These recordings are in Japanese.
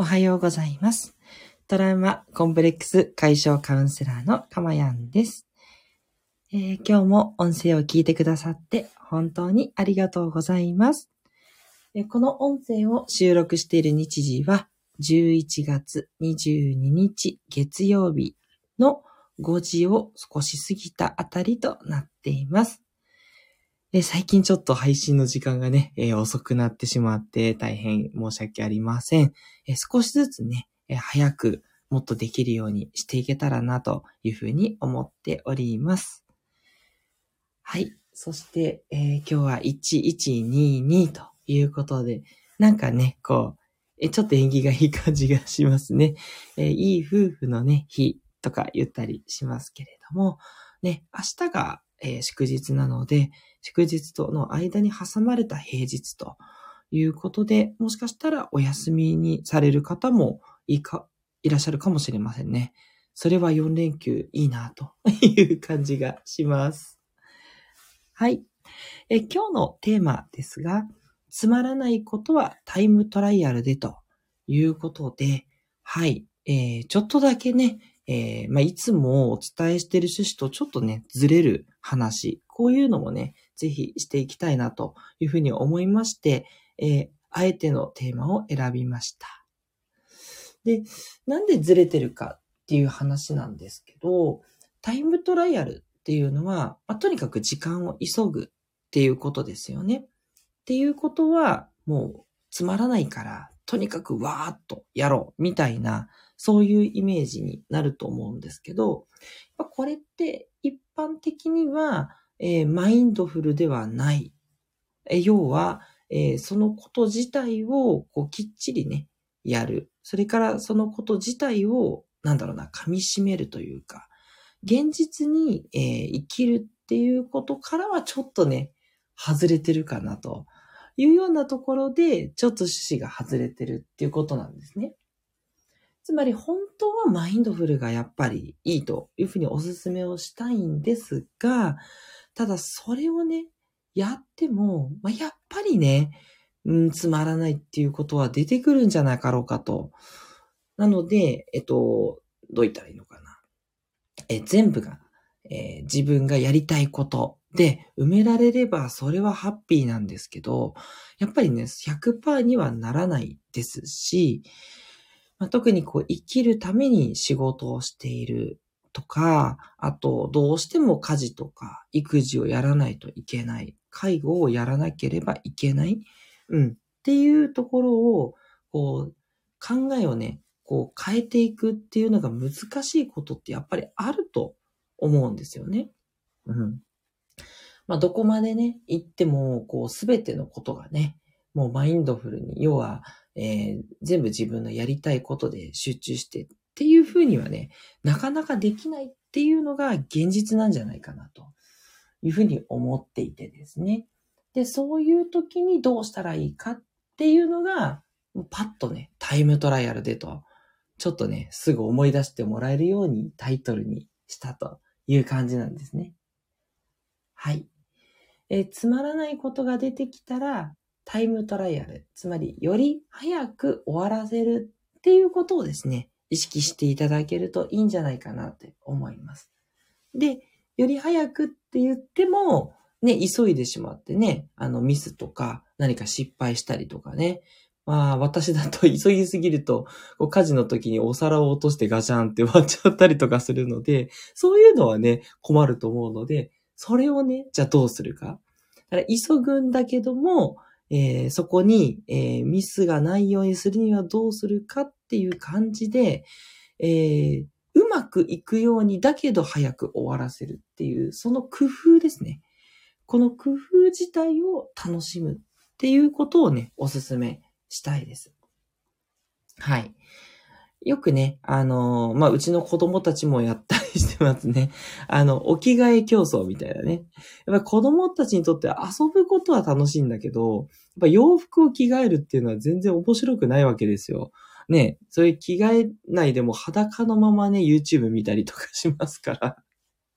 おはようございます。トラウマコンプレックス解消カウンセラーのかまやんです、えー今日も音声を聞いてくださって本当にありがとうございます。えこの音声を収録している日時は11月22日月曜日の5時を少し過ぎたあたりとなっています。え最近ちょっと配信の時間がね、え遅くなってしまって大変申し訳ありません。え少しずつね、え早くもっとできるようにしていけたらなというふうに思っております。はい。そして、えー今日は1122ということで、なんかね、こう、えちょっと縁起がいい感じがしますね。えいい夫婦のね、日とか言ったりしますけれども、ね、明日が、えー祝日なので、祝日との間に挟まれた平日ということで、もしかしたらお休みにされる方もいか、いらっしゃるかもしれませんね。それは4連休いいなという感じがします。はい。え今日のテーマですが、つまらないことはタイムトライアルでということで、はい。えーちょっとだけね、えーまあ、いつもお伝えしている趣旨とちょっとね、ずれる話、こういうのもね、ぜひしていきたいなというふうに思いまして、えーあえてのテーマを選びました。で、なんでずれてるかっていう話なんですけど、タイムトライアルっていうのは、まあ、とにかく時間を急ぐっていうことですよね。っていうことは、もうつまらないから、とにかくわーっとやろうみたいな、そういうイメージになると思うんですけど、これって一般的には、えーマインドフルではない。え要は、えーそのこと自体をこうきっちりね、やる。それからそのこと自体を、なんだろうな、噛み締めるというか、現実に、えー生きるっていうことからはちょっとね、外れてるかなというようなところで、ちょっと趣旨が外れてるっていうことなんですね。つまり本当はマインドフルがやっぱりいいというふうにお勧めをしたいんですが、ただそれをね、やっても、まあ、やっぱりね、うん、つまらないっていうことは出てくるんじゃなかろうかと。なので、えっと、どう言ったらいいのかな。え、全部が、えー自分がやりたいことで埋められればそれはハッピーなんですけど、やっぱりね、100%にはならないですし、まあ、特にこう生きるために仕事をしているとか、あとどうしても家事とか育児をやらないといけない、介護をやらなければいけない、うん、っていうところを、こう、考えをね、こう変えていくっていうのが難しいことってやっぱりあると思うんですよね。うん。まあ、どこまでね、行っても、こう、すべてのことがね、もうマインドフルに、要は、えー全部自分のやりたいことで集中してっていうふうにはね、なかなかできないっていうのが現実なんじゃないかなというふうに思っていてですね。で、そういう時にどうしたらいいかっていうのが、パッとね、タイムトライアルでと、ちょっとね、すぐ思い出してもらえるようにタイトルにしたという感じなんですね。はい。えーつまらないことが出てきたら、タイムトライアル、つまりより早く終わらせるっていうことをですね、意識していただけるといいんじゃないかなって思います。で、より早くって言っても、ね、急いでしまってね、あのミスとか何か失敗したりとかね。まあ私だと 急ぎすぎると、こう家事の時にお皿を落としてガチャンって割っちゃったりとかするので、そういうのはね、困ると思うので、それをね、じゃあどうするか。だから急ぐんだけども、えーそこに、えーミスがないようにするにはどうするかっていう感じで、えーうまくいくようにだけど早く終わらせるっていう、その工夫ですね。この工夫自体を楽しむっていうことをね、おすすめしたいです。はい。よくね、あのまあ、うちの子供たちもやったりしてますね。あの、お着替え競争みたいなね。やっぱ子供たちにとって遊ぶことは楽しいんだけど、やっぱ洋服を着替えるっていうのは全然面白くないわけですよ。ね、そういう着替えないでも裸のままね、YouTube 見たりとかしますから。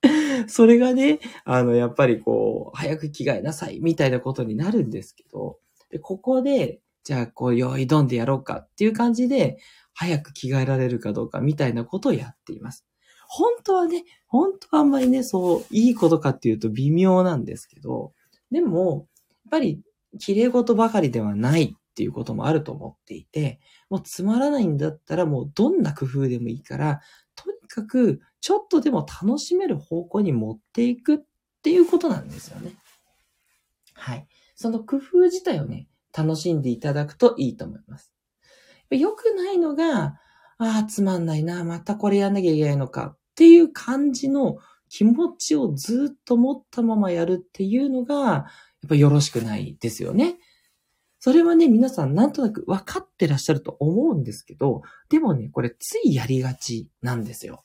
それがね、あの、やっぱりこう、早く着替えなさいみたいなことになるんですけど、でここで、じゃあ、こう、用意どんでやろうかっていう感じで、早く着替えられるかどうかみたいなことをやっています。本当はね、本当はあんまりね、そう、いいことかっていうと微妙なんですけど、でも、やっぱり、綺麗事ばかりではないっていうこともあると思っていて、もうつまらないんだったらもうどんな工夫でもいいから、とにかくちょっとでも楽しめる方向に持っていくっていうことなんですよね。はい。その工夫自体をね、楽しんでいただくといいと思います。良くないのが、ああ、つまんないな、またこれやんなきゃいけないのかっていう感じの気持ちをずっと持ったままやるっていうのが、やっぱよろしくないですよね。それはね、皆さんなんとなく分かってらっしゃると思うんですけど、でもね、これついやりがちなんですよ。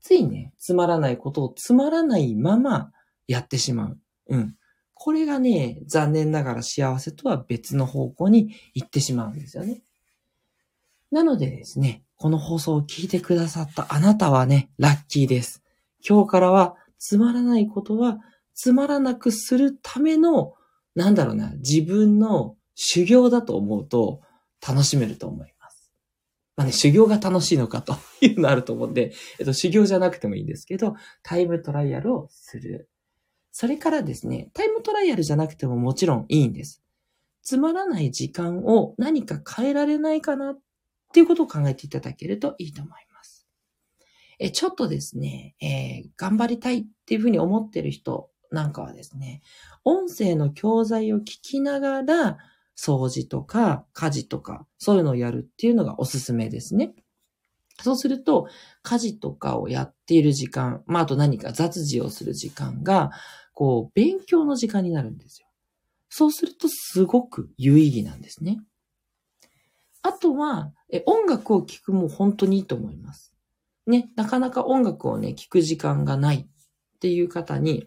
ついね、つまらないことをつまらないままやってしまう。うん。これがね、残念ながら幸せとは別の方向に行ってしまうんですよね。なのでですね、この放送を聞いてくださったあなたはね、ラッキーです。今日からはつまらないことはつまらなくするための、なんだろうな、自分の修行だと思うと楽しめると思います。まあね、修行が楽しいのかというのあると思うんで、えっと、修行じゃなくてもいいんですけど、タイムトライアルをする。それからですね、タイムトライアルじゃなくてももちろんいいんです。つまらない時間を何か変えられないかなっっていうことを考えていただけるといいと思います。え、ちょっとですね、えー、頑張りたいっていうふうに思ってる人なんかはですね、音声の教材を聞きながら、掃除とか家事とか、そういうのをやるっていうのがおすすめですね。そうすると、家事とかをやっている時間、まあ、あと何か雑事をする時間が、こう、勉強の時間になるんですよ。そうすると、すごく有意義なんですね。あとは、え音楽を聴くも本当にいいと思います。ね、なかなか音楽をね、聴く時間がないっていう方に、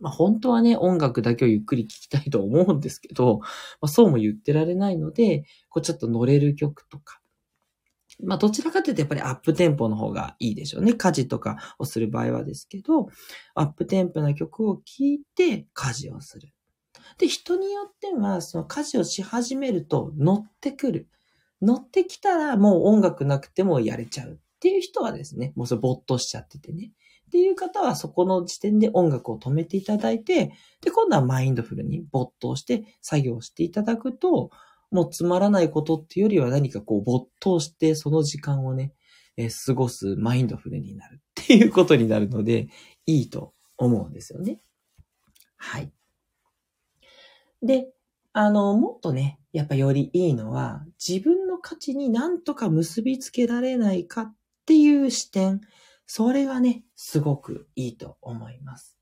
まあ本当はね、音楽だけをゆっくり聴きたいと思うんですけど、まあそうも言ってられないので、こうちょっと乗れる曲とか、まあどちらかというとやっぱりアップテンポの方がいいでしょうね。家事とかをする場合はですけど、アップテンポな曲を聴いて家事をする。で、人によっては、その家事をし始めると乗ってくる。乗ってきたらもう音楽なくてもやれちゃう。っていう人はですね、もうそれ没頭しちゃっててね。っていう方はそこの時点で音楽を止めていただいて、で、今度はマインドフルに没頭して作業していただくと、もうつまらないことっていうよりは何かこう没頭してその時間をね、えー、過ごすマインドフルになるっていうことになるので、いいと思うんですよね。はい。で、あの、もっとね、やっぱよりいいのは、自分の価値になんとか結びつけられないかっていう視点、それがね、すごくいいと思います。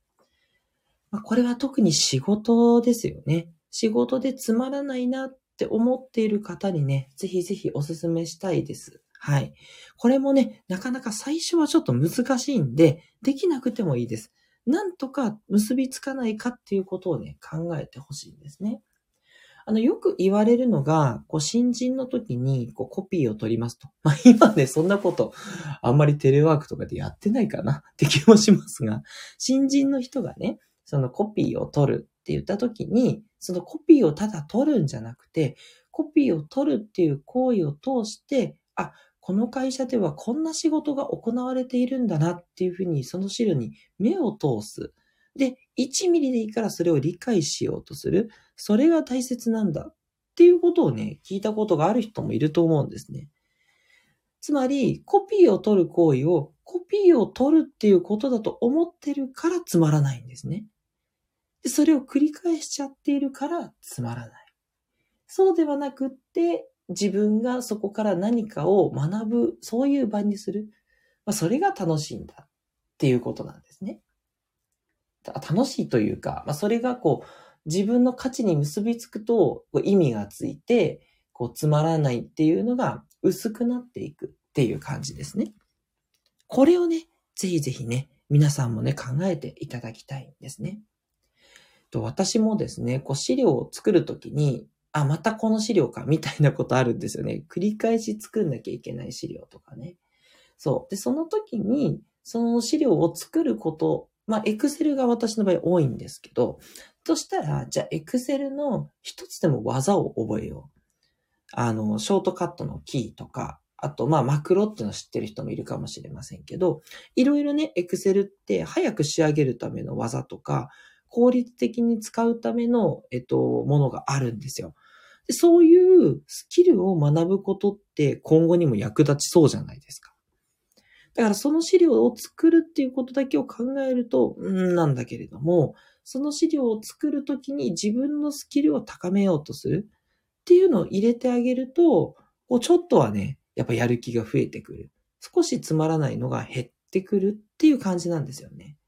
まあ、これは特に仕事ですよね。仕事でつまらないなって思っている方にね、ぜひぜひお勧めしたいです。はい。これもね、なかなか最初はちょっと難しいんで、できなくてもいいです。なんとか結びつかないかっていうことをね、考えてほしいんですね。あの、よく言われるのが、こう、新人の時に、こう、コピーを取りますと。まあ、今ね、そんなこと、あんまりテレワークとかでやってないかな って気もしますが、新人の人がね、そのコピーを取るって言った時に、そのコピーをただ取るんじゃなくて、コピーを取るっていう行為を通して、あ、この会社ではこんな仕事が行われているんだなっていうふうに、その資料に目を通す。で、1ミリでいいからそれを理解しようとする。それが大切なんだっていうことをね、聞いたことがある人もいると思うんですね。つまり、コピーを取る行為をコピーを取るっていうことだと思ってるからつまらないんですね。でそれを繰り返しちゃっているからつまらない。そうではなくって、自分がそこから何かを学ぶ、そういう場にする。まあ、それが楽しいんだっていうことなんですね。楽しいというか、まあ、それがこう、自分の価値に結びつくと意味がついて、こう、つまらないっていうのが薄くなっていくっていう感じですね。これをね、ぜひぜひね、皆さんもね、考えていただきたいんですね。と私もですね、こう資料を作るときに、あ、またこの資料か、みたいなことあるんですよね。繰り返し作んなきゃいけない資料とかね。そう。で、その時に、その資料を作ることまあ、エクセルが私の場合多いんですけど、そしたら、じゃあ、エクセルの一つでも技を覚えよう。あの、ショートカットのキーとか、あと、まあ、マクロっていうのを知ってる人もいるかもしれませんけど、いろいろね、エクセルって早く仕上げるための技とか、効率的に使うための、えっと、ものがあるんですよ。でそういうスキルを学ぶことって今後にも役立ちそうじゃないですか。だからその資料を作るっていうことだけを考えると、うんなんだけれども、その資料を作るときに自分のスキルを高めようとするっていうのを入れてあげると、こうちょっとはね、やっぱやる気が増えてくる。少しつまらないのが減ってくるっていう感じなんですよね。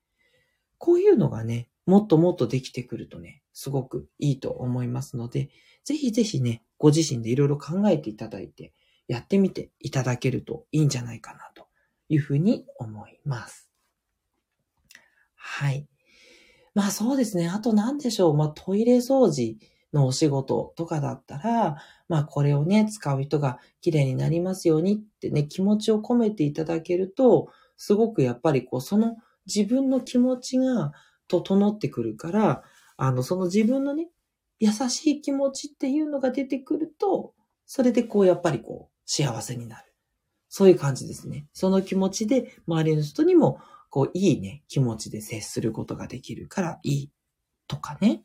こういうのがね、もっともっとできてくるとね、すごくいいと思いますので、ぜひぜひね、ご自身でいろいろ考えていただいて、やってみていただけるといいんじゃないかなというふうに思います。はい。まあそうですね。あと何でしょう。まあトイレ掃除のお仕事とかだったら、まあこれをね、使う人が綺麗になりますようにってね、気持ちを込めていただけると、すごくやっぱりこう、その自分の気持ちが整ってくるから、あの、その自分のね、優しい気持ちっていうのが出てくると、それでこう、やっぱりこう、幸せになる。そういう感じですね。その気持ちで周りの人にも、こう、いいね、気持ちで接することができるからいいとかね。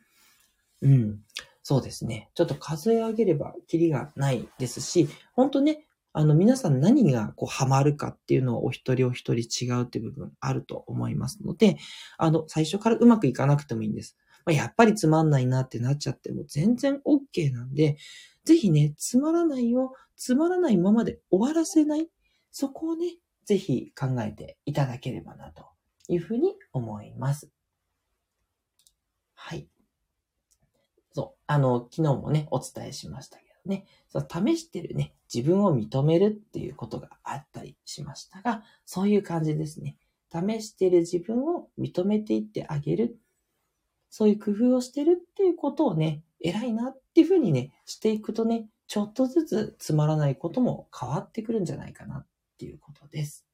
うん。そうですね。ちょっと数え上げればキリがないですし、本当ね、あの、皆さん何がこう、ハマるかっていうのはお一人お一人違うって部分あると思いますので、あの、最初からうまくいかなくてもいいんです。ま、やっぱりつまんないなってなっちゃっても全然 OK なんで、ぜひね、つまらないよ、つまらないままで終わらせない。そこをね、ぜひ考えていただければなというふうに思います。はい。そう。あの、昨日もね、お伝えしましたけどね。その試してるね、自分を認めるっていうことがあったりしましたが、そういう感じですね。試してる自分を認めていってあげる。そういう工夫をしてるっていうことをね、偉いなっていうふうにね、していくとね、ちょっとずつつまらないことも変わってくるんじゃないかなっていうことです。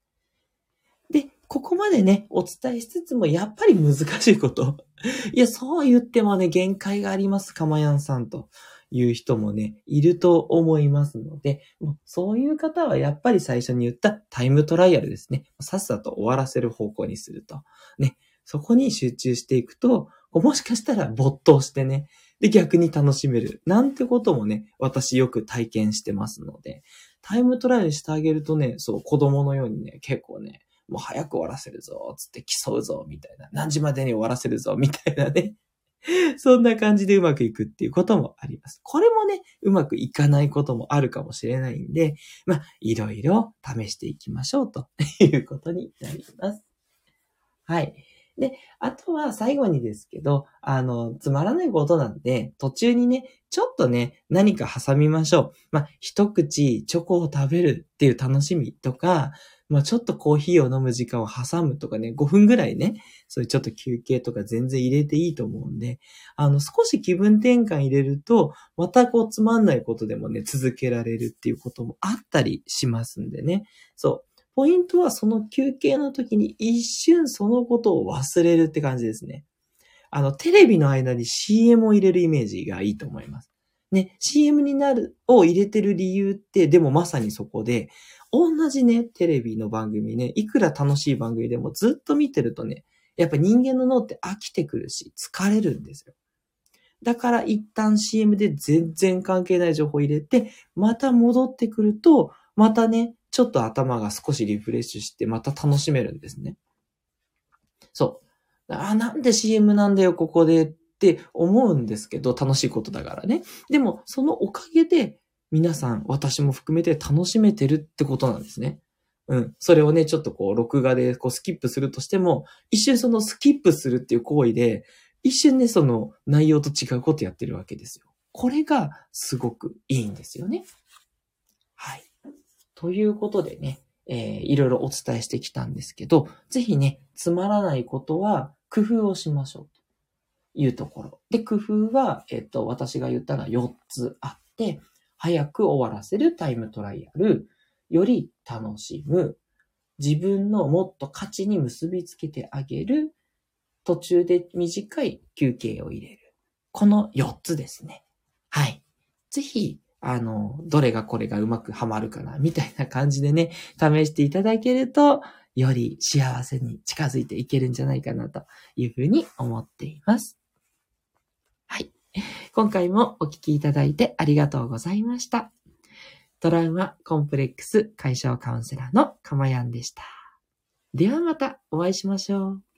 で、ここまでね、お伝えしつつも、やっぱり難しいこと。いや、そう言ってもね、限界があります、かまやんさんと。いう人もね、いると思いますので、もうそういう方はやっぱり最初に言ったタイムトライアルですね。さっさと終わらせる方向にすると。ね、そこに集中していくと、もしかしたら没頭してね、で逆に楽しめる。なんてこともね、私よく体験してますので、タイムトライアルしてあげるとね、そう、子供のようにね、結構ね、もう早く終わらせるぞ、つって競うぞ、みたいな。何時までに終わらせるぞ、みたいなね。そんな感じでうまくいくっていうこともあります。これもね、うまくいかないこともあるかもしれないんで、まあ、いろいろ試していきましょうということになります。はい。で、あとは最後にですけど、あの、つまらないことなんで、途中にね、ちょっとね、何か挟みましょう。まあ、一口チョコを食べるっていう楽しみとか、まあちょっとコーヒーを飲む時間を挟むとかね、5分ぐらいね、そういうちょっと休憩とか全然入れていいと思うんで、あの、少し気分転換入れると、またこうつまんないことでもね、続けられるっていうこともあったりしますんでね。そう。ポイントはその休憩の時に一瞬そのことを忘れるって感じですね。あの、テレビの間に CM を入れるイメージがいいと思います。ね、CM になる、を入れてる理由って、でもまさにそこで、同じね、テレビの番組ね、いくら楽しい番組でもずっと見てるとね、やっぱ人間の脳って飽きてくるし、疲れるんですよ。だから一旦 CM で全然関係ない情報入れて、また戻ってくると、またね、ちょっと頭が少しリフレッシュして、また楽しめるんですね。そう。あ、なんで CM なんだよ、ここでって思うんですけど、楽しいことだからね。でも、そのおかげで、皆さん、私も含めて楽しめてるってことなんですね。うん。それをね、ちょっとこう、録画でこう、スキップするとしても、一瞬そのスキップするっていう行為で、一瞬ね、その内容と違うことやってるわけですよ。これがすごくいいんですよね。はい。ということでね、えー、いろいろお伝えしてきたんですけど、ぜひね、つまらないことは工夫をしましょうというところ。で、工夫は、えっ、と、私が言ったのは4つあって、早く終わらせるタイムトライアル、より楽しむ、自分のもっと価値に結びつけてあげる、途中で短い休憩を入れる。この4つですね。はい。ぜひ、あの、どれがこれがうまくはまるかな、みたいな感じでね、試していただけると、より幸せに近づいていけるんじゃないかなというふうに思っています。はい。今回もお聞きいただいてありがとうございました。トラウマコンプレックス解消カウンセラーのかまやんでした。ではまたお会いしましょう。